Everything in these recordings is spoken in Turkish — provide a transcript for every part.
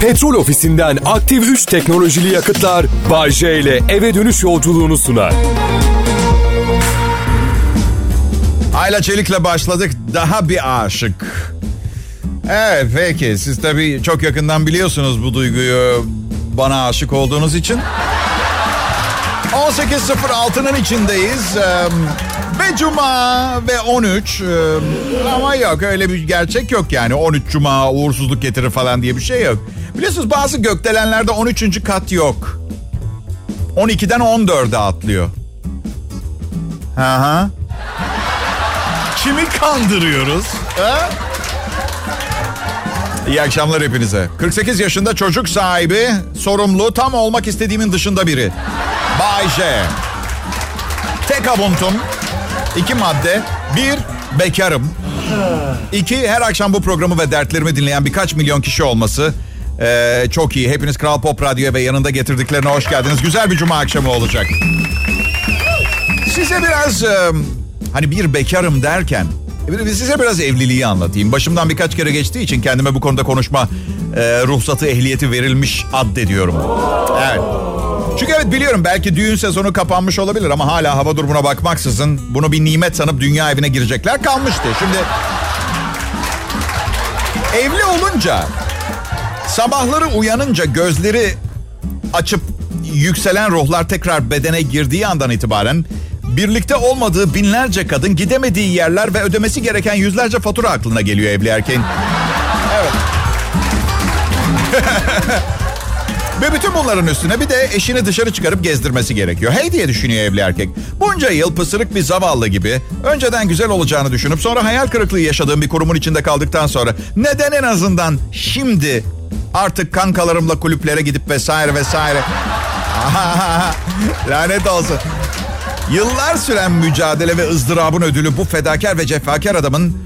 Petrol ofisinden aktif 3 teknolojili yakıtlar Bay J ile eve dönüş yolculuğunu sunar. Ayla Çelik'le başladık. Daha bir aşık. Evet peki siz tabii çok yakından biliyorsunuz bu duyguyu bana aşık olduğunuz için. 18.06'nın içindeyiz. Ve Cuma ve 13. Ee, ama yok öyle bir gerçek yok yani. 13 Cuma uğursuzluk getirir falan diye bir şey yok. Biliyorsunuz bazı gökdelenlerde 13. kat yok. 12'den 14'e atlıyor. Hı. Kimi kandırıyoruz? Ha? İyi akşamlar hepinize. 48 yaşında çocuk sahibi, sorumlu, tam olmak istediğimin dışında biri. Bay. Tek abuntum. iki madde. Bir, bekarım. İki, her akşam bu programı ve dertlerimi dinleyen birkaç milyon kişi olması. Ee, çok iyi. Hepiniz Kral Pop Radyo ve yanında getirdiklerine hoş geldiniz. Güzel bir cuma akşamı olacak. Size biraz... E, hani bir bekarım derken... Size biraz evliliği anlatayım. Başımdan birkaç kere geçtiği için kendime bu konuda konuşma e, ruhsatı, ehliyeti verilmiş addediyorum. Evet. Çünkü evet biliyorum belki düğün sezonu kapanmış olabilir ama hala hava durumuna bakmaksızın bunu bir nimet sanıp dünya evine girecekler kalmıştı. Şimdi evli olunca sabahları uyanınca gözleri açıp yükselen ruhlar tekrar bedene girdiği andan itibaren birlikte olmadığı binlerce kadın gidemediği yerler ve ödemesi gereken yüzlerce fatura aklına geliyor evli erkeğin. Evet. Ve bütün bunların üstüne bir de eşini dışarı çıkarıp gezdirmesi gerekiyor. Hey diye düşünüyor evli erkek. Bunca yıl pısırık bir zavallı gibi önceden güzel olacağını düşünüp sonra hayal kırıklığı yaşadığım bir kurumun içinde kaldıktan sonra neden en azından şimdi artık kankalarımla kulüplere gidip vesaire vesaire. Lanet olsun. Yıllar süren mücadele ve ızdırabın ödülü bu fedakar ve cefakar adamın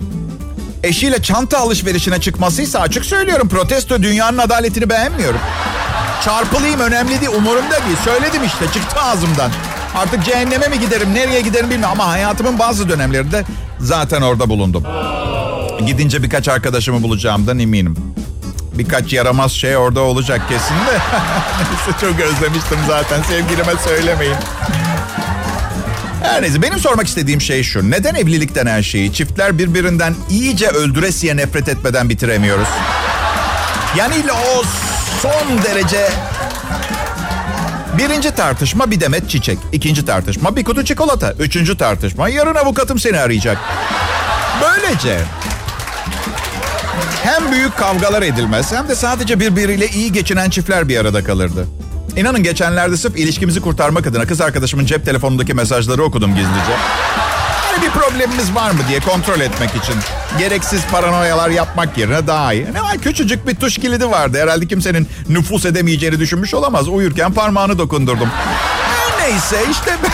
eşiyle çanta alışverişine çıkmasıysa açık söylüyorum protesto dünyanın adaletini beğenmiyorum. Çarpılayım önemli değil umurumda değil. Söyledim işte çıktı ağzımdan. Artık cehenneme mi giderim nereye giderim bilmiyorum ama hayatımın bazı dönemlerinde zaten orada bulundum. Gidince birkaç arkadaşımı bulacağımdan eminim. Birkaç yaramaz şey orada olacak kesin de. Çok özlemiştim zaten sevgilime söylemeyin. Her neyse benim sormak istediğim şey şu. Neden evlilikten her şeyi çiftler birbirinden iyice öldüresiye nefret etmeden bitiremiyoruz? Yani o son derece Birinci tartışma bir demet çiçek. İkinci tartışma bir kutu çikolata. Üçüncü tartışma yarın avukatım seni arayacak. Böylece hem büyük kavgalar edilmez hem de sadece birbiriyle iyi geçinen çiftler bir arada kalırdı. İnanın geçenlerde sırf ilişkimizi kurtarmak adına kız arkadaşımın cep telefonundaki mesajları okudum gizlice. Hani bir problemimiz var mı diye kontrol etmek için. Gereksiz paranoyalar yapmak yerine daha iyi. Ne var küçücük bir tuş kilidi vardı. Herhalde kimsenin nüfus edemeyeceğini düşünmüş olamaz. Uyurken parmağını dokundurdum. Her neyse işte...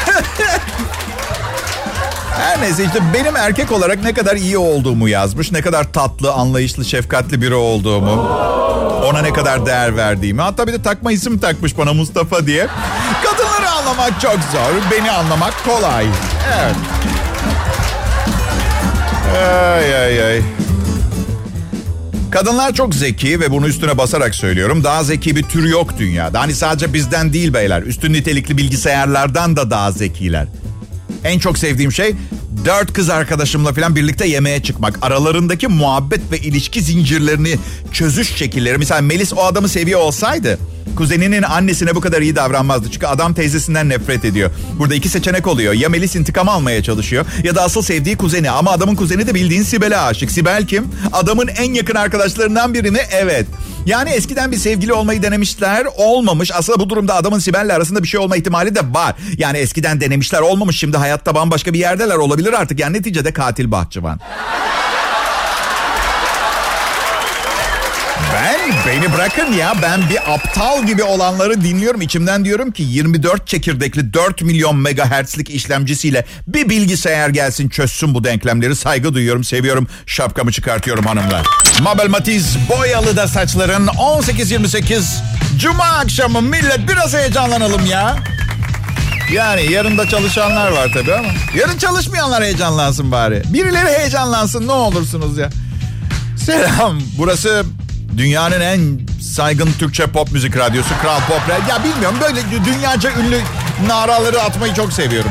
Her neyse işte benim erkek olarak ne kadar iyi olduğumu yazmış. Ne kadar tatlı, anlayışlı, şefkatli biri olduğumu. Ona ne kadar değer verdiğimi. Hatta bir de takma isim takmış bana Mustafa diye. Kadınları anlamak çok zor. Beni anlamak kolay. Evet. Ay ay ay. Kadınlar çok zeki ve bunu üstüne basarak söylüyorum. Daha zeki bir tür yok dünyada. Hani sadece bizden değil beyler. Üstün nitelikli bilgisayarlardan da daha zekiler. En çok sevdiğim şey dört kız arkadaşımla falan birlikte yemeğe çıkmak. Aralarındaki muhabbet ve ilişki zincirlerini çözüş şekilleri. Mesela Melis o adamı seviyor olsaydı kuzeninin annesine bu kadar iyi davranmazdı. Çünkü adam teyzesinden nefret ediyor. Burada iki seçenek oluyor. Ya Melis intikam almaya çalışıyor ya da asıl sevdiği kuzeni. Ama adamın kuzeni de bildiğin Sibel'e aşık. Sibel kim? Adamın en yakın arkadaşlarından biri mi? Evet. Yani eskiden bir sevgili olmayı denemişler olmamış. Aslında bu durumda adamın Sibel'le arasında bir şey olma ihtimali de var. Yani eskiden denemişler olmamış şimdi hayatta bambaşka bir yerdeler olabilir artık. Yani neticede katil bahçıvan. Ben beni bırakın ya ben bir aptal gibi olanları dinliyorum. İçimden diyorum ki 24 çekirdekli 4 milyon megahertzlik işlemcisiyle bir bilgisayar gelsin çözsün bu denklemleri. Saygı duyuyorum, seviyorum. Şapkamı çıkartıyorum hanımlar. Mabel Matiz boyalı da saçların 18-28 Cuma akşamı millet biraz heyecanlanalım ya. Yani yarın da çalışanlar var tabii ama. Yarın çalışmayanlar heyecanlansın bari. Birileri heyecanlansın ne olursunuz ya. Selam. Burası dünyanın en saygın Türkçe pop müzik radyosu Kral Pop. Ya bilmiyorum böyle dünyaca ünlü naraları atmayı çok seviyorum.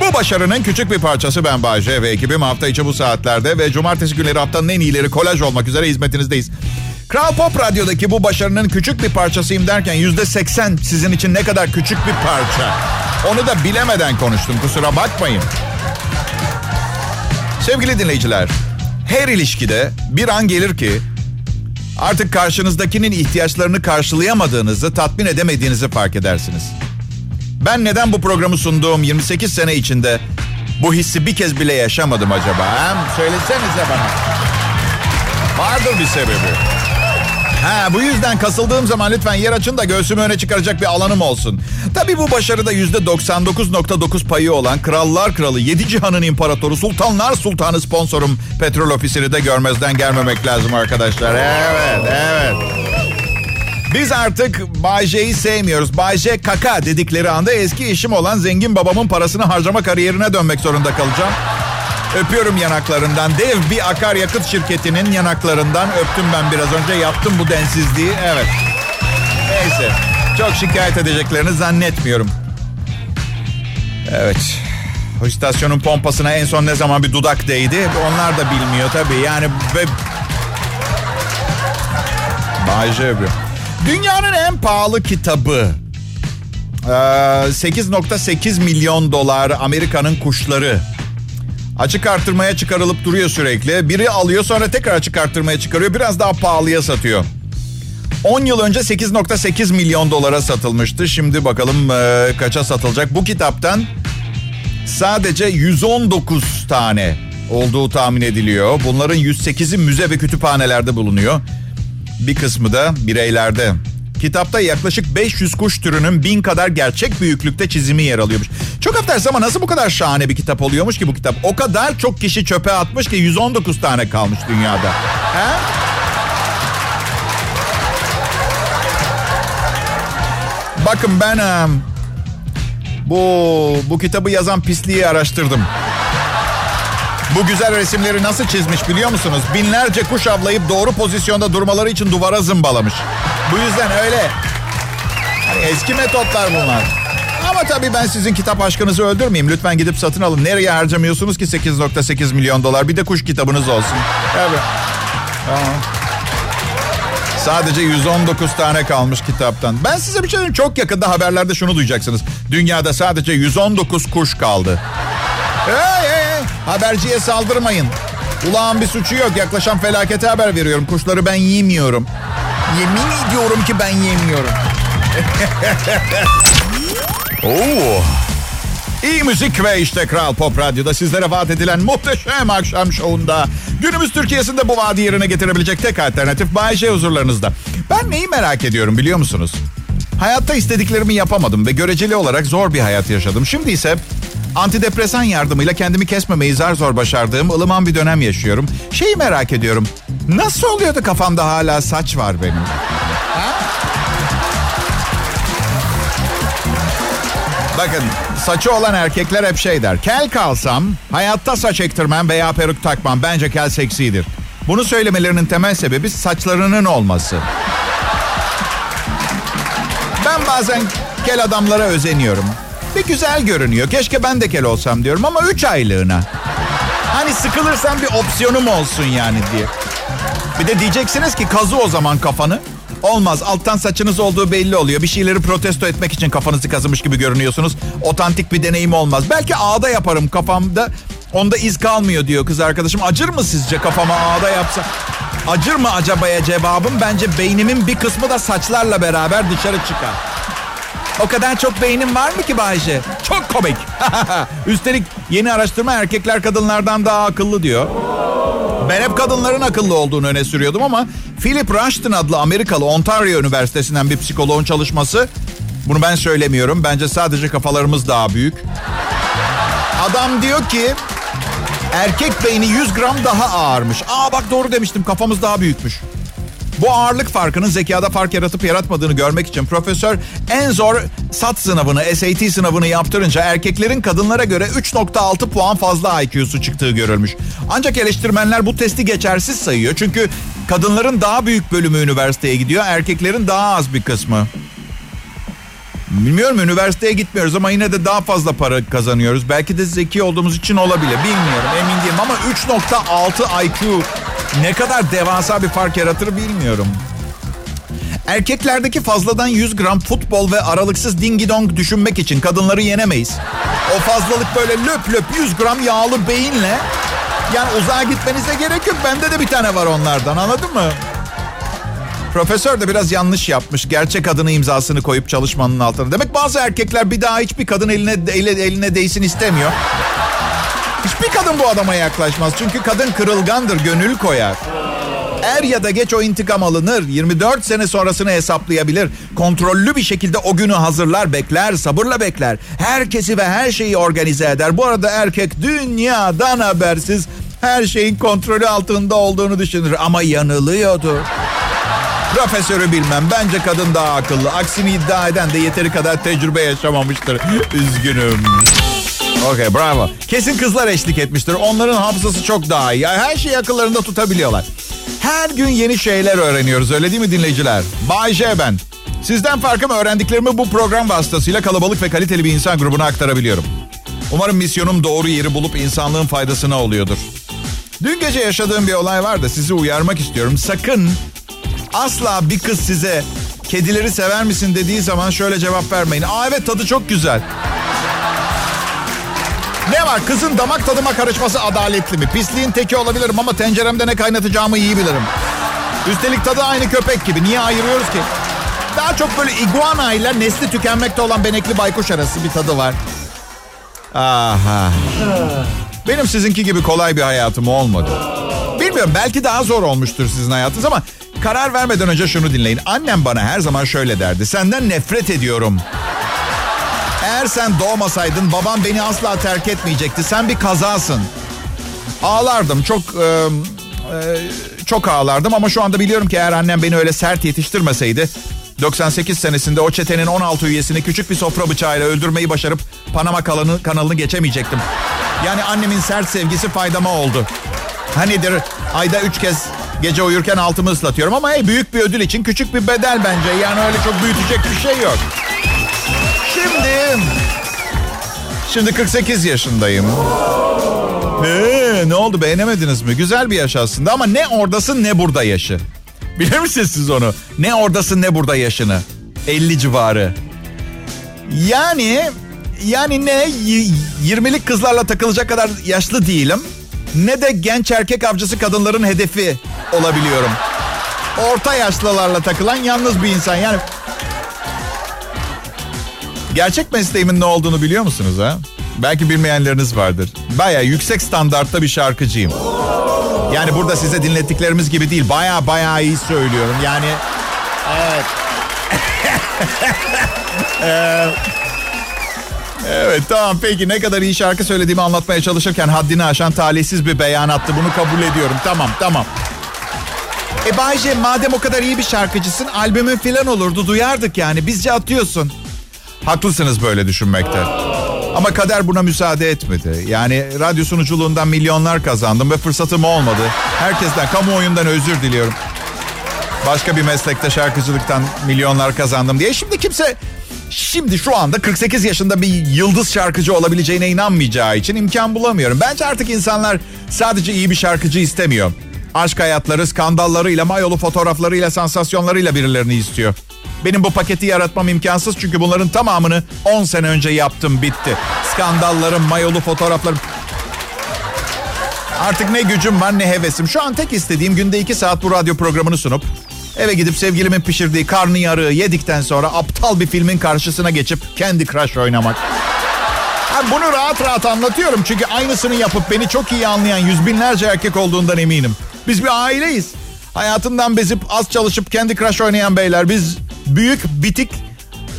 Bu başarının küçük bir parçası ben Bayce ve ekibim hafta içi bu saatlerde ve cumartesi günleri haftanın en iyileri kolaj olmak üzere hizmetinizdeyiz. Kral Pop Radyo'daki bu başarının küçük bir parçasıyım derken yüzde seksen sizin için ne kadar küçük bir parça. Onu da bilemeden konuştum kusura bakmayın. Sevgili dinleyiciler, her ilişkide bir an gelir ki artık karşınızdakinin ihtiyaçlarını karşılayamadığınızı, tatmin edemediğinizi fark edersiniz. Ben neden bu programı sunduğum 28 sene içinde bu hissi bir kez bile yaşamadım acaba? Hem söylesenize bana. Vardır bir sebebi. Ha, bu yüzden kasıldığım zaman lütfen yer açın da göğsümü öne çıkaracak bir alanım olsun. Tabii bu başarıda %99.9 payı olan Krallar Kralı 7 Cihan'ın İmparatoru Sultanlar Sultanı sponsorum Petrol Ofisi'ni de görmezden gelmemek lazım arkadaşlar. Evet, evet. Biz artık Bay sevmiyoruz. Bay J kaka dedikleri anda eski işim olan zengin babamın parasını harcama kariyerine dönmek zorunda kalacağım. Öpüyorum yanaklarından. Dev bir akaryakıt şirketinin yanaklarından öptüm ben biraz önce. Yaptım bu densizliği. Evet. Neyse. Çok şikayet edeceklerini zannetmiyorum. Evet. O istasyonun pompasına en son ne zaman bir dudak değdi? Onlar da bilmiyor tabii. Yani... Be... Bayce Dünyanın en pahalı kitabı. 8.8 milyon dolar Amerika'nın kuşları. Açık arttırmaya çıkarılıp duruyor sürekli. Biri alıyor sonra tekrar açık arttırmaya çıkarıyor. Biraz daha pahalıya satıyor. 10 yıl önce 8.8 milyon dolara satılmıştı. Şimdi bakalım e, kaça satılacak. Bu kitaptan sadece 119 tane olduğu tahmin ediliyor. Bunların 108'i müze ve kütüphanelerde bulunuyor. Bir kısmı da bireylerde. Kitapta yaklaşık 500 kuş türünün bin kadar gerçek büyüklükte çizimi yer alıyormuş. Çok affedersin ama nasıl bu kadar şahane bir kitap oluyormuş ki bu kitap? O kadar çok kişi çöpe atmış ki 119 tane kalmış dünyada. He? Bakın ben bu bu kitabı yazan pisliği araştırdım. Bu güzel resimleri nasıl çizmiş biliyor musunuz? Binlerce kuş avlayıp doğru pozisyonda durmaları için duvara zımbalamış. Bu yüzden öyle. Hani eski metotlar bunlar. Ama tabii ben sizin kitap aşkınızı öldürmeyeyim. Lütfen gidip satın alın. Nereye harcamıyorsunuz ki 8.8 milyon dolar? Bir de kuş kitabınız olsun. Evet. Sadece 119 tane kalmış kitaptan. Ben size bir şey diyeyim. Çok yakında haberlerde şunu duyacaksınız. Dünyada sadece 119 kuş kaldı. Hey, hey, hey. Haberciye saldırmayın. Ulağın bir suçu yok. Yaklaşan felakete haber veriyorum. Kuşları ben yemiyorum. Yemin ediyorum ki ben yemiyorum. Oo. İyi müzik ve işte Kral Pop Radyo'da sizlere vaat edilen muhteşem akşam şovunda günümüz Türkiye'sinde bu vaadi yerine getirebilecek tek alternatif Bay J huzurlarınızda. Ben neyi merak ediyorum biliyor musunuz? Hayatta istediklerimi yapamadım ve göreceli olarak zor bir hayat yaşadım. Şimdi ise antidepresan yardımıyla kendimi kesmemeyi zar zor başardığım ılıman bir dönem yaşıyorum. Şeyi merak ediyorum. Nasıl oluyor da kafamda hala saç var benim? Bakın saçı olan erkekler hep şey der. Kel kalsam hayatta saç ektirmem veya peruk takmam. Bence kel seksidir. Bunu söylemelerinin temel sebebi saçlarının olması. Ben bazen kel adamlara özeniyorum. Bir güzel görünüyor. Keşke ben de kel olsam diyorum ama 3 aylığına. Hani sıkılırsam bir opsiyonum olsun yani diye. Bir de diyeceksiniz ki kazı o zaman kafanı. Olmaz. Alttan saçınız olduğu belli oluyor. Bir şeyleri protesto etmek için kafanızı kazımış gibi görünüyorsunuz. Otantik bir deneyim olmaz. Belki ağda yaparım kafamda. Onda iz kalmıyor diyor kız arkadaşım. Acır mı sizce kafama ağda yapsa? Acır mı acabaya cevabım? Bence beynimin bir kısmı da saçlarla beraber dışarı çıkar. O kadar çok beynim var mı ki Bayce? Çok komik. Üstelik yeni araştırma erkekler kadınlardan daha akıllı diyor. Ben hep kadınların akıllı olduğunu öne sürüyordum ama Philip Rushton adlı Amerikalı Ontario Üniversitesi'nden bir psikoloğun çalışması. Bunu ben söylemiyorum. Bence sadece kafalarımız daha büyük. Adam diyor ki erkek beyni 100 gram daha ağırmış. Aa bak doğru demiştim kafamız daha büyükmüş. Bu ağırlık farkının zekada fark yaratıp yaratmadığını görmek için profesör en zor SAT sınavını, SAT sınavını yaptırınca erkeklerin kadınlara göre 3.6 puan fazla IQ'su çıktığı görülmüş. Ancak eleştirmenler bu testi geçersiz sayıyor. Çünkü kadınların daha büyük bölümü üniversiteye gidiyor, erkeklerin daha az bir kısmı. Bilmiyorum üniversiteye gitmiyoruz ama yine de daha fazla para kazanıyoruz. Belki de zeki olduğumuz için olabilir. Bilmiyorum emin değilim ama 3.6 IQ ne kadar devasa bir fark yaratır bilmiyorum. Erkeklerdeki fazladan 100 gram futbol ve aralıksız dingi dong düşünmek için kadınları yenemeyiz. O fazlalık böyle löp löp 100 gram yağlı beyinle yani uzağa gitmenize gerek yok. Bende de bir tane var onlardan anladın mı? Profesör de biraz yanlış yapmış. Gerçek adını imzasını koyup çalışmanın altına. Demek bazı erkekler bir daha hiçbir kadın eline eline, eline değsin istemiyor. Hiçbir kadın bu adama yaklaşmaz. Çünkü kadın kırılgandır, gönül koyar. Er ya da geç o intikam alınır. 24 sene sonrasını hesaplayabilir. Kontrollü bir şekilde o günü hazırlar, bekler, sabırla bekler. Herkesi ve her şeyi organize eder. Bu arada erkek dünyadan habersiz her şeyin kontrolü altında olduğunu düşünür. Ama yanılıyordur. Profesörü bilmem. Bence kadın daha akıllı. Aksini iddia eden de yeteri kadar tecrübe yaşamamıştır. Üzgünüm. Okey bravo. Kesin kızlar eşlik etmiştir. Onların hafızası çok daha iyi. Her şeyi akıllarında tutabiliyorlar. Her gün yeni şeyler öğreniyoruz öyle değil mi dinleyiciler? Bay J ben. Sizden farkım öğrendiklerimi bu program vasıtasıyla kalabalık ve kaliteli bir insan grubuna aktarabiliyorum. Umarım misyonum doğru yeri bulup insanlığın faydasına oluyordur. Dün gece yaşadığım bir olay var da sizi uyarmak istiyorum. Sakın asla bir kız size kedileri sever misin dediği zaman şöyle cevap vermeyin. Aa evet tadı çok güzel. Ne var kızın damak tadıma karışması adaletli mi? Pisliğin teki olabilirim ama tenceremde ne kaynatacağımı iyi bilirim. Üstelik tadı aynı köpek gibi. Niye ayırıyoruz ki? Daha çok böyle iguana ile nesli tükenmekte olan benekli baykuş arası bir tadı var. Aha. Benim sizinki gibi kolay bir hayatım olmadı. Bilmiyorum belki daha zor olmuştur sizin hayatınız ama karar vermeden önce şunu dinleyin. Annem bana her zaman şöyle derdi. Senden nefret ediyorum. Eğer sen doğmasaydın babam beni asla terk etmeyecekti. Sen bir kazasın. Ağlardım çok e, e, çok ağlardım ama şu anda biliyorum ki eğer annem beni öyle sert yetiştirmeseydi 98 senesinde o çetenin 16 üyesini küçük bir sofra bıçağıyla öldürmeyi başarıp Panama kanalını, kanalını geçemeyecektim. Yani annemin sert sevgisi faydama oldu. Hanidir ayda 3 kez gece uyurken altımı ıslatıyorum ama hey büyük bir ödül için küçük bir bedel bence. Yani öyle çok büyütecek bir şey yok. Şimdi... Şimdi 48 yaşındayım. Ne, ne oldu beğenemediniz mi? Güzel bir yaş aslında ama ne oradasın ne burada yaşı. Bilir misiniz siz onu? Ne oradasın ne burada yaşını. 50 civarı. Yani yani ne 20'lik kızlarla takılacak kadar yaşlı değilim. Ne de genç erkek avcısı kadınların hedefi olabiliyorum. Orta yaşlılarla takılan yalnız bir insan. Yani Gerçek mesleğimin ne olduğunu biliyor musunuz ha? Belki bilmeyenleriniz vardır. Baya yüksek standartta bir şarkıcıyım. Yani burada size dinlettiklerimiz gibi değil. Baya baya iyi söylüyorum. Yani evet. Ee, evet tamam peki ne kadar iyi şarkı söylediğimi anlatmaya çalışırken haddini aşan talihsiz bir beyanattı. Bunu kabul ediyorum. Tamam tamam. E Bayce madem o kadar iyi bir şarkıcısın albümün filan olurdu duyardık yani. Bizce atıyorsun. Haklısınız böyle düşünmekte. Ama kader buna müsaade etmedi. Yani radyo sunuculuğundan milyonlar kazandım ve fırsatım olmadı. Herkesten, kamuoyundan özür diliyorum. Başka bir meslekte şarkıcılıktan milyonlar kazandım diye. Şimdi kimse şimdi şu anda 48 yaşında bir yıldız şarkıcı olabileceğine inanmayacağı için imkan bulamıyorum. Bence artık insanlar sadece iyi bir şarkıcı istemiyor. Aşk hayatları, skandallarıyla, mayolu fotoğraflarıyla, sansasyonlarıyla birilerini istiyor. Benim bu paketi yaratmam imkansız çünkü bunların tamamını 10 sene önce yaptım bitti. Skandallarım, mayolu fotoğraflarım. Artık ne gücüm var ne hevesim. Şu an tek istediğim günde 2 saat bu radyo programını sunup eve gidip sevgilimin pişirdiği karnı yarığı yedikten sonra aptal bir filmin karşısına geçip kendi Crush oynamak. Yani bunu rahat rahat anlatıyorum çünkü aynısını yapıp beni çok iyi anlayan yüz binlerce erkek olduğundan eminim. Biz bir aileyiz. Hayatından bezip az çalışıp kendi Crush oynayan beyler biz büyük, bitik,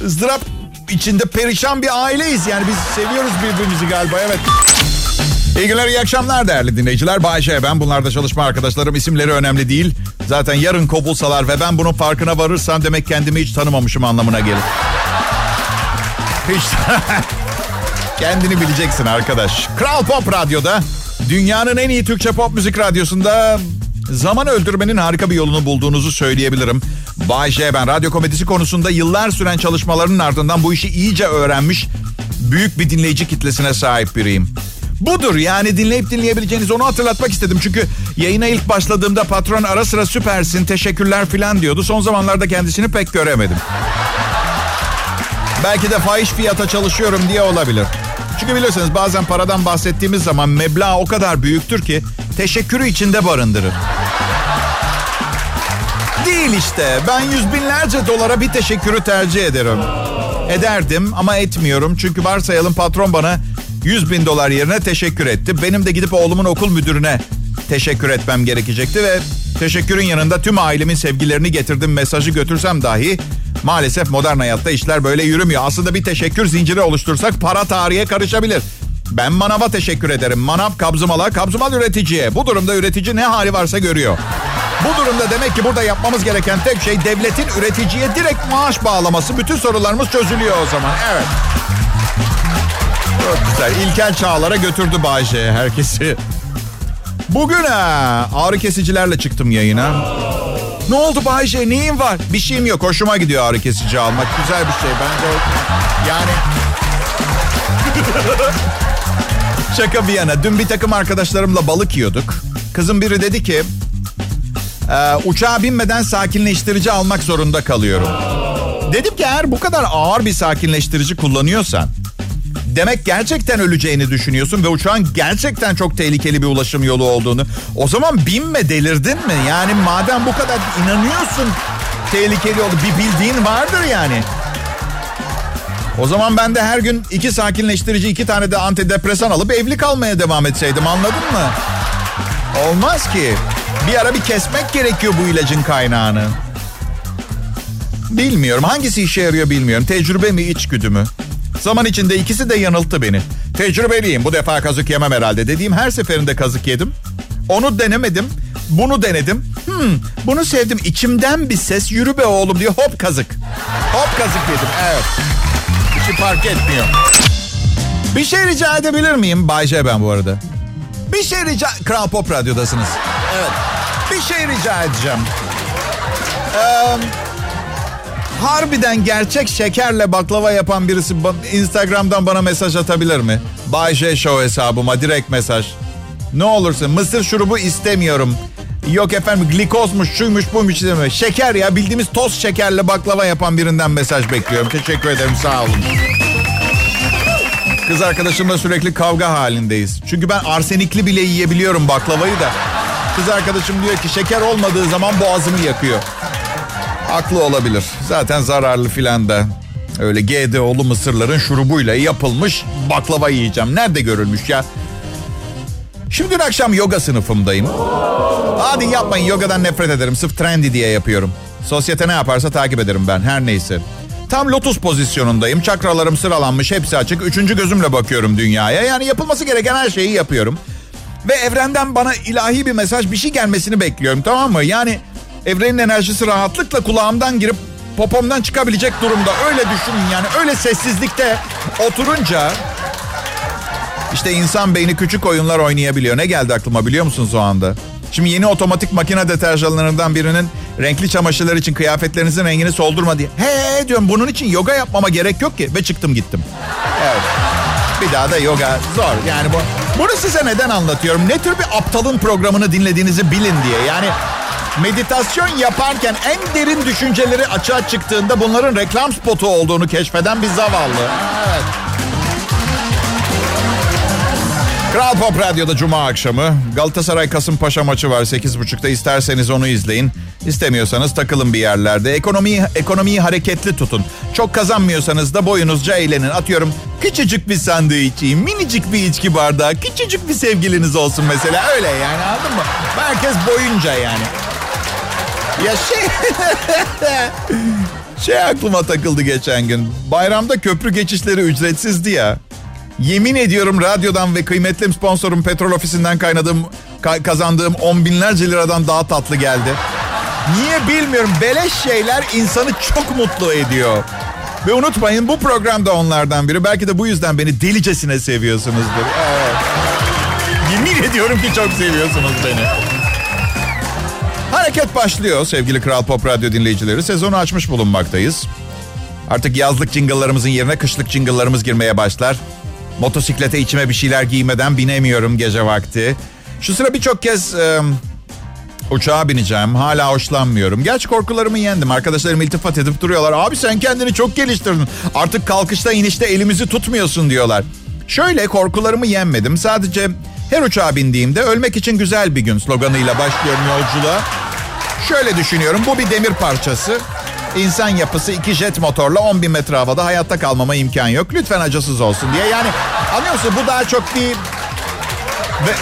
ızdırap içinde perişan bir aileyiz. Yani biz seviyoruz birbirimizi galiba evet. İyi günler, iyi akşamlar değerli dinleyiciler. Bayşe ben. Bunlar da çalışma arkadaşlarım. İsimleri önemli değil. Zaten yarın kovulsalar ve ben bunun farkına varırsam demek kendimi hiç tanımamışım anlamına gelir. Hiç. Kendini bileceksin arkadaş. Kral Pop Radyo'da dünyanın en iyi Türkçe pop müzik radyosunda zaman öldürmenin harika bir yolunu bulduğunuzu söyleyebilirim. Bay J ben radyo komedisi konusunda yıllar süren çalışmalarının ardından bu işi iyice öğrenmiş büyük bir dinleyici kitlesine sahip biriyim. Budur yani dinleyip dinleyebileceğiniz onu hatırlatmak istedim. Çünkü yayına ilk başladığımda patron ara sıra süpersin teşekkürler filan diyordu. Son zamanlarda kendisini pek göremedim. Belki de fahiş fiyata çalışıyorum diye olabilir. Çünkü biliyorsunuz bazen paradan bahsettiğimiz zaman meblağ o kadar büyüktür ki teşekkürü içinde barındırır. Değil işte. Ben yüz binlerce dolara bir teşekkürü tercih ederim. Ederdim ama etmiyorum. Çünkü varsayalım patron bana 100 bin dolar yerine teşekkür etti. Benim de gidip oğlumun okul müdürüne teşekkür etmem gerekecekti ve teşekkürün yanında tüm ailemin sevgilerini getirdim mesajı götürsem dahi maalesef modern hayatta işler böyle yürümüyor. Aslında bir teşekkür zinciri oluştursak para tarihe karışabilir. Ben manava teşekkür ederim. Manav kabzımala, kabzımal üreticiye. Bu durumda üretici ne hali varsa görüyor. Bu durumda demek ki burada yapmamız gereken tek şey devletin üreticiye direkt maaş bağlaması. Bütün sorularımız çözülüyor o zaman. Evet. Çok güzel. İlkel çağlara götürdü Bayce herkesi. Bugün ha, ağrı kesicilerle çıktım yayına. Ne oldu Bayce? Neyin var? Bir şeyim yok. Hoşuma gidiyor ağrı kesici almak. Güzel bir şey. Bence yani... Şaka bir yana. Dün bir takım arkadaşlarımla balık yiyorduk. Kızım biri dedi ki... E, uçağa binmeden sakinleştirici almak zorunda kalıyorum. Dedim ki eğer bu kadar ağır bir sakinleştirici kullanıyorsan... Demek gerçekten öleceğini düşünüyorsun ve uçağın gerçekten çok tehlikeli bir ulaşım yolu olduğunu. O zaman binme delirdin mi? Yani madem bu kadar inanıyorsun tehlikeli oldu bir bildiğin vardır yani. O zaman ben de her gün iki sakinleştirici, iki tane de antidepresan alıp evli kalmaya devam etseydim anladın mı? Olmaz ki. Bir ara bir kesmek gerekiyor bu ilacın kaynağını. Bilmiyorum. Hangisi işe yarıyor bilmiyorum. Tecrübe mi içgüdü mü? Zaman içinde ikisi de yanılttı beni. Tecrübeliyim bu defa kazık yemem herhalde dediğim her seferinde kazık yedim. Onu denemedim. Bunu denedim. Hmm, bunu sevdim. İçimden bir ses yürü be oğlum diyor. Hop kazık. Hop kazık yedim. Evet. İşi fark etmiyor. Bir şey rica edebilir miyim? Bay J ben bu arada. Bir şey rica... Kral Pop Radyo'dasınız. Evet. Bir şey rica edeceğim. Eee... Harbiden gerçek şekerle baklava yapan birisi Instagram'dan bana mesaj atabilir mi? Bay J Show hesabıma direkt mesaj. Ne olursun mısır şurubu istemiyorum. Yok efendim glikozmuş şuymuş buymuş istemiyorum. Şeker ya bildiğimiz toz şekerle baklava yapan birinden mesaj bekliyorum. Teşekkür ederim sağ olun. Kız arkadaşımla sürekli kavga halindeyiz. Çünkü ben arsenikli bile yiyebiliyorum baklavayı da. Kız arkadaşım diyor ki şeker olmadığı zaman boğazımı yakıyor. Haklı olabilir. Zaten zararlı filan da. Öyle GDO'lu mısırların şurubuyla yapılmış baklava yiyeceğim. Nerede görülmüş ya? Şimdi dün akşam yoga sınıfımdayım. Hadi yapmayın yogadan nefret ederim. Sırf trendy diye yapıyorum. Sosyete ne yaparsa takip ederim ben her neyse. Tam lotus pozisyonundayım. Çakralarım sıralanmış hepsi açık. Üçüncü gözümle bakıyorum dünyaya. Yani yapılması gereken her şeyi yapıyorum. Ve evrenden bana ilahi bir mesaj bir şey gelmesini bekliyorum tamam mı? Yani Evrenin enerjisi rahatlıkla kulağımdan girip popomdan çıkabilecek durumda. Öyle düşünün yani öyle sessizlikte oturunca işte insan beyni küçük oyunlar oynayabiliyor. Ne geldi aklıma biliyor musunuz o anda? Şimdi yeni otomatik makine deterjanlarından birinin renkli çamaşırlar için kıyafetlerinizin rengini soldurma diye. He, diyorum bunun için yoga yapmama gerek yok ki. Ve çıktım gittim. Evet. Bir daha da yoga zor. Yani bu, bunu size neden anlatıyorum? Ne tür bir aptalın programını dinlediğinizi bilin diye. Yani meditasyon yaparken en derin düşünceleri açığa çıktığında bunların reklam spotu olduğunu keşfeden bir zavallı. Evet. Kral Pop Radyo'da Cuma akşamı Galatasaray Kasımpaşa maçı var 8.30'da isterseniz onu izleyin. İstemiyorsanız takılın bir yerlerde. Ekonomiyi, ekonomiyi hareketli tutun. Çok kazanmıyorsanız da boyunuzca eğlenin. Atıyorum küçücük bir sandviç yiyin, minicik bir içki bardağı, küçücük bir sevgiliniz olsun mesela. Öyle yani anladın mı? Herkes boyunca yani. Ya şey... şey aklıma takıldı geçen gün. Bayramda köprü geçişleri ücretsizdi ya. Yemin ediyorum radyodan ve kıymetli sponsorum petrol ofisinden kaynadığım, ka- kazandığım on binlerce liradan daha tatlı geldi. Niye bilmiyorum. Beleş şeyler insanı çok mutlu ediyor. Ve unutmayın bu program da onlardan biri. Belki de bu yüzden beni delicesine seviyorsunuzdur. Evet. Yemin ediyorum ki çok seviyorsunuz beni. Hareket başlıyor sevgili Kral Pop Radyo dinleyicileri. Sezonu açmış bulunmaktayız. Artık yazlık jingle'larımızın yerine kışlık jingle'larımız girmeye başlar. Motosiklete içime bir şeyler giymeden binemiyorum gece vakti. Şu sıra birçok kez e, uçağa bineceğim. Hala hoşlanmıyorum. Gerçi korkularımı yendim. Arkadaşlarım iltifat edip duruyorlar. Abi sen kendini çok geliştirdin. Artık kalkışta inişte elimizi tutmuyorsun diyorlar. Şöyle korkularımı yenmedim. Sadece her uçağa bindiğimde ölmek için güzel bir gün sloganıyla başlıyorum yolculuğa. Şöyle düşünüyorum. Bu bir demir parçası. İnsan yapısı iki jet motorla 10 bin metre havada hayatta kalmama imkan yok. Lütfen acısız olsun diye. Yani anlıyor musun? Bu daha çok bir... Ve,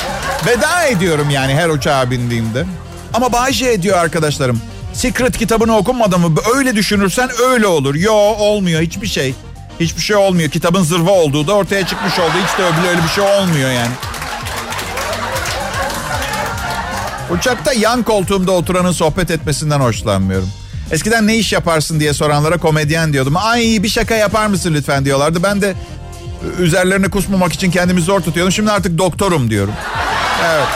veda ediyorum yani her uçağa bindiğimde. Ama Bayce ediyor arkadaşlarım. Secret kitabını okunmadı mı? Öyle düşünürsen öyle olur. Yo olmuyor hiçbir şey. Hiçbir şey olmuyor. Kitabın zırva olduğu da ortaya çıkmış oldu. Hiç de öyle, öyle bir şey olmuyor yani. Uçakta yan koltuğumda oturanın sohbet etmesinden hoşlanmıyorum. Eskiden ne iş yaparsın diye soranlara komedyen diyordum. Ay bir şaka yapar mısın lütfen diyorlardı. Ben de üzerlerine kusmamak için kendimi zor tutuyordum. Şimdi artık doktorum diyorum. Evet.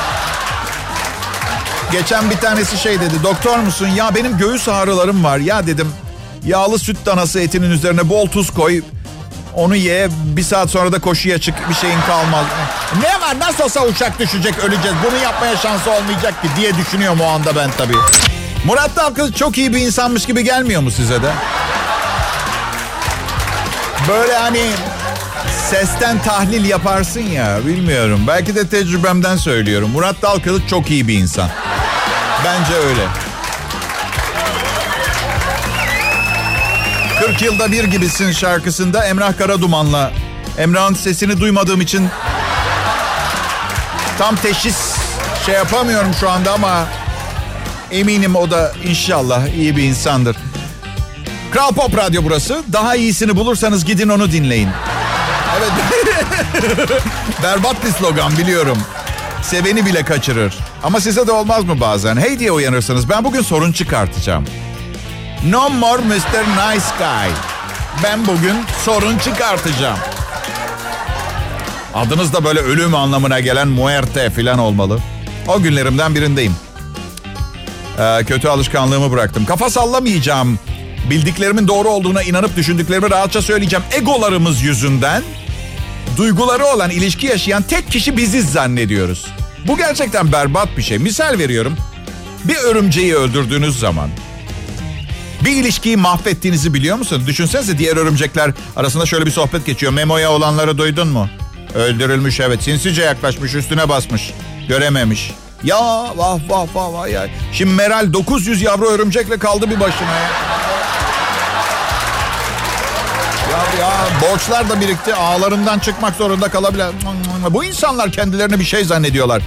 Geçen bir tanesi şey dedi. Doktor musun? Ya benim göğüs ağrılarım var. Ya dedim yağlı süt danası etinin üzerine bol tuz koy. Onu ye bir saat sonra da koşuya çık bir şeyin kalmaz. Ne var nasıl olsa uçak düşecek öleceğiz. Bunu yapmaya şansı olmayacak ki diye düşünüyorum o anda ben tabii. Murat Dalkız çok iyi bir insanmış gibi gelmiyor mu size de? Böyle hani sesten tahlil yaparsın ya bilmiyorum. Belki de tecrübemden söylüyorum. Murat Dalkılıç çok iyi bir insan. Bence öyle. 40 yılda bir gibisin şarkısında Emrah Karaduman'la Emrah'ın sesini duymadığım için tam teşhis şey yapamıyorum şu anda ama eminim o da inşallah iyi bir insandır. Kral Pop Radyo burası. Daha iyisini bulursanız gidin onu dinleyin. Evet. Berbat bir slogan biliyorum. Seveni bile kaçırır. Ama size de olmaz mı bazen? Hey diye uyanırsanız ben bugün sorun çıkartacağım. No more Mr. Nice Guy. Ben bugün sorun çıkartacağım. Adınız da böyle ölüm anlamına gelen muerte falan olmalı. O günlerimden birindeyim. Ee, kötü alışkanlığımı bıraktım. Kafa sallamayacağım. Bildiklerimin doğru olduğuna inanıp düşündüklerimi rahatça söyleyeceğim. Egolarımız yüzünden duyguları olan ilişki yaşayan tek kişi biziz zannediyoruz. Bu gerçekten berbat bir şey. Misal veriyorum. Bir örümceği öldürdüğünüz zaman bir ilişkiyi mahvettiğinizi biliyor musunuz? Düşünsenize diğer örümcekler arasında şöyle bir sohbet geçiyor. Memo'ya olanları duydun mu? Öldürülmüş evet. Sinsice yaklaşmış üstüne basmış. Görememiş. Ya vah vah vah vah ya. Şimdi Meral 900 yavru örümcekle kaldı bir başına ya. Ya, ya borçlar da birikti. Ağlarından çıkmak zorunda kalabilir. Bu insanlar kendilerini bir şey zannediyorlar.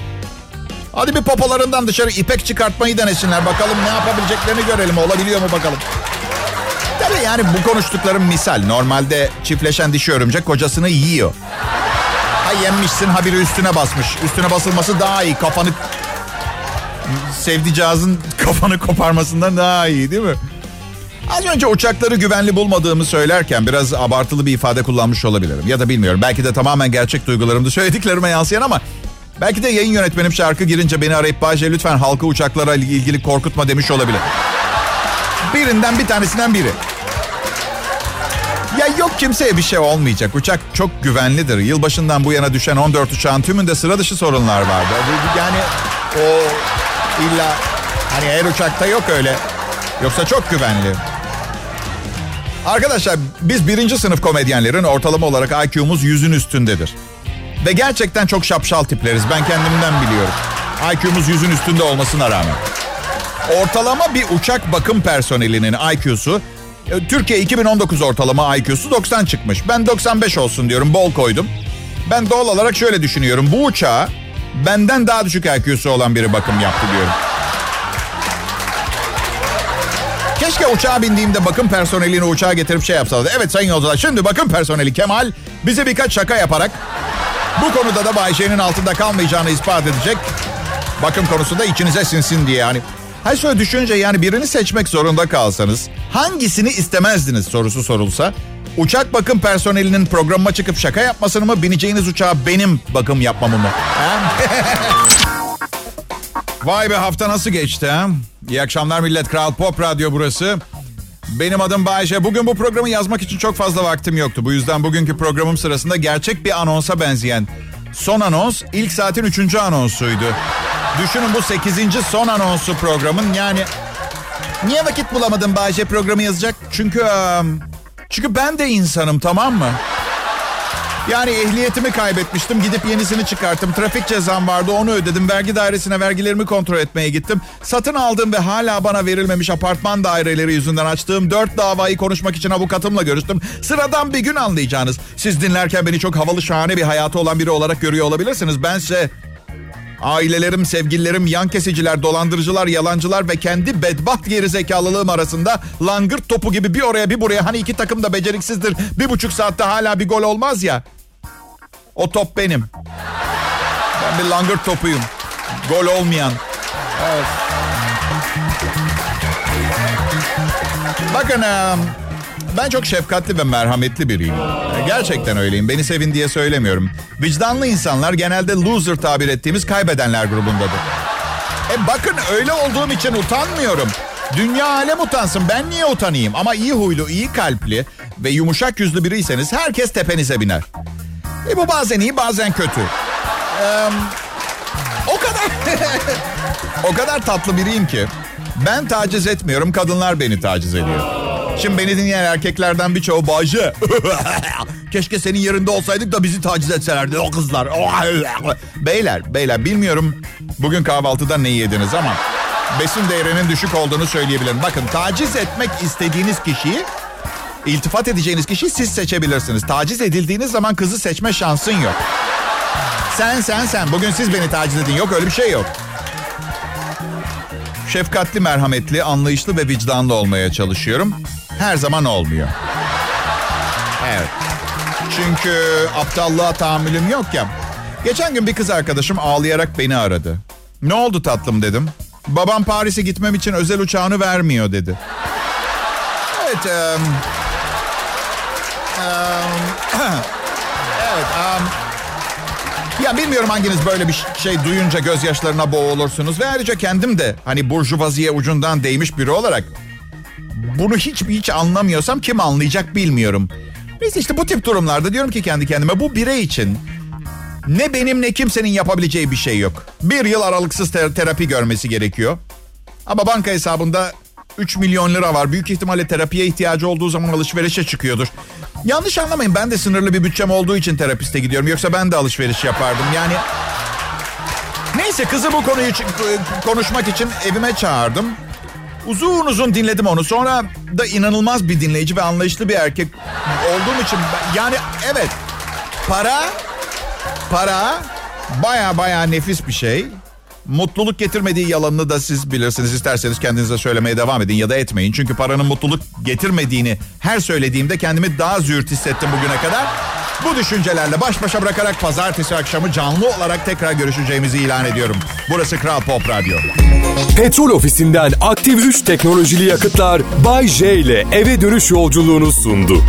Hadi bir popolarından dışarı ipek çıkartmayı denesinler. Bakalım ne yapabileceklerini görelim. Olabiliyor mu bakalım. Tabii yani bu konuştuklarım misal. Normalde çiftleşen dişi örümcek kocasını yiyor. Ha yenmişsin ha biri üstüne basmış. Üstüne basılması daha iyi. Kafanı sevdicağızın kafanı koparmasından daha iyi değil mi? Az önce uçakları güvenli bulmadığımı söylerken biraz abartılı bir ifade kullanmış olabilirim. Ya da bilmiyorum. Belki de tamamen gerçek duygularımda söylediklerime yansıyan ama belki de yayın yönetmenim şarkı girince beni arayıp Bahçe lütfen halkı uçaklara ilgili korkutma demiş olabilir. Birinden bir tanesinden biri. Ya yok kimseye bir şey olmayacak. Uçak çok güvenlidir. Yılbaşından bu yana düşen 14 uçağın tümünde sıra dışı sorunlar vardı. Yani o illa hani her uçakta yok öyle. Yoksa çok güvenli. Arkadaşlar biz birinci sınıf komedyenlerin ortalama olarak IQ'muz yüzün üstündedir. Ve gerçekten çok şapşal tipleriz. Ben kendimden biliyorum. IQ'muz yüzün üstünde olmasına rağmen. Ortalama bir uçak bakım personelinin IQ'su e, Türkiye 2019 ortalama IQ'su 90 çıkmış. Ben 95 olsun diyorum. Bol koydum. Ben doğal olarak şöyle düşünüyorum. Bu uçağa benden daha düşük IQ'su olan biri bakım yaptı diyorum. Keşke uçağa bindiğimde bakım personelini uçağa getirip şey yapsalardı. Evet sayın yolcular şimdi bakım personeli Kemal bize birkaç şaka yaparak bu konuda da Bay J'nin altında kalmayacağını ispat edecek. Bakım konusunda içinize sinsin diye yani. Hayır şöyle düşününce yani birini seçmek zorunda kalsanız hangisini istemezdiniz sorusu sorulsa uçak bakım personelinin programıma çıkıp şaka yapmasını mı bineceğiniz uçağa benim bakım yapmamı mı? Vay be hafta nasıl geçti ha? İyi akşamlar millet. Kral Pop Radyo burası. Benim adım Bayşe. Bugün bu programı yazmak için çok fazla vaktim yoktu. Bu yüzden bugünkü programım sırasında gerçek bir anonsa benzeyen son anons ilk saatin üçüncü anonsuydu. Düşünün bu sekizinci son anonsu programın yani... Niye vakit bulamadım Bayşe programı yazacak? Çünkü... Çünkü ben de insanım tamam mı? Yani ehliyetimi kaybetmiştim. Gidip yenisini çıkarttım. Trafik cezam vardı onu ödedim. Vergi dairesine vergilerimi kontrol etmeye gittim. Satın aldığım ve hala bana verilmemiş apartman daireleri yüzünden açtığım dört davayı konuşmak için avukatımla görüştüm. Sıradan bir gün anlayacağınız. Siz dinlerken beni çok havalı şahane bir hayatı olan biri olarak görüyor olabilirsiniz. Bense ailelerim, sevgililerim, yan kesiciler, dolandırıcılar, yalancılar ve kendi bedbaht geri zekalılığım arasında langırt topu gibi bir oraya bir buraya hani iki takım da beceriksizdir. Bir buçuk saatte hala bir gol olmaz ya. O top benim. Ben bir langırt topuyum. Gol olmayan. Evet. Bakın ben çok şefkatli ve merhametli biriyim. Gerçekten öyleyim. Beni sevin diye söylemiyorum. Vicdanlı insanlar genelde loser tabir ettiğimiz kaybedenler grubundadır. E bakın öyle olduğum için utanmıyorum. Dünya alem utansın. Ben niye utanayım? Ama iyi huylu, iyi kalpli ve yumuşak yüzlü biriyseniz herkes tepenize biner. E bu bazen iyi bazen kötü. Ee, o kadar o kadar tatlı biriyim ki ben taciz etmiyorum kadınlar beni taciz ediyor. Şimdi beni dinleyen erkeklerden birçoğu bacı. Keşke senin yerinde olsaydık da bizi taciz etselerdi o kızlar. beyler, beyler bilmiyorum bugün kahvaltıda ne yediniz ama besin değerinin düşük olduğunu söyleyebilirim. Bakın taciz etmek istediğiniz kişiyi İltifat edeceğiniz kişiyi siz seçebilirsiniz. Taciz edildiğiniz zaman kızı seçme şansın yok. Sen sen sen bugün siz beni taciz edin yok öyle bir şey yok. Şefkatli, merhametli, anlayışlı ve vicdanlı olmaya çalışıyorum. Her zaman olmuyor. Evet. Çünkü aptallığa tahammülüm yok ya. Geçen gün bir kız arkadaşım ağlayarak beni aradı. Ne oldu tatlım dedim. Babam Paris'e gitmem için özel uçağını vermiyor dedi. Evet. Um, evet. Um, ya bilmiyorum hanginiz böyle bir şey duyunca gözyaşlarına boğulursunuz. Ve ayrıca kendim de hani burjuvaziye ucundan değmiş biri olarak bunu hiç hiç anlamıyorsam kim anlayacak bilmiyorum. Neyse işte bu tip durumlarda diyorum ki kendi kendime bu birey için ne benim ne kimsenin yapabileceği bir şey yok. Bir yıl aralıksız ter- terapi görmesi gerekiyor. Ama banka hesabında 3 milyon lira var. Büyük ihtimalle terapiye ihtiyacı olduğu zaman alışverişe çıkıyordur. Yanlış anlamayın ben de sınırlı bir bütçem olduğu için terapiste gidiyorum. Yoksa ben de alışveriş yapardım. Yani neyse kızı bu konuyu konuşmak için evime çağırdım. Uzun uzun dinledim onu. Sonra da inanılmaz bir dinleyici ve anlayışlı bir erkek olduğum için yani evet para para baya baya nefis bir şey. Mutluluk getirmediği yalanını da siz bilirsiniz. İsterseniz kendinize söylemeye devam edin ya da etmeyin. Çünkü paranın mutluluk getirmediğini her söylediğimde kendimi daha züğürt hissettim bugüne kadar. Bu düşüncelerle baş başa bırakarak pazartesi akşamı canlı olarak tekrar görüşeceğimizi ilan ediyorum. Burası Kral Pop Radyo. Petrol ofisinden aktif 3 teknolojili yakıtlar Bay J ile eve dönüş yolculuğunu sundu.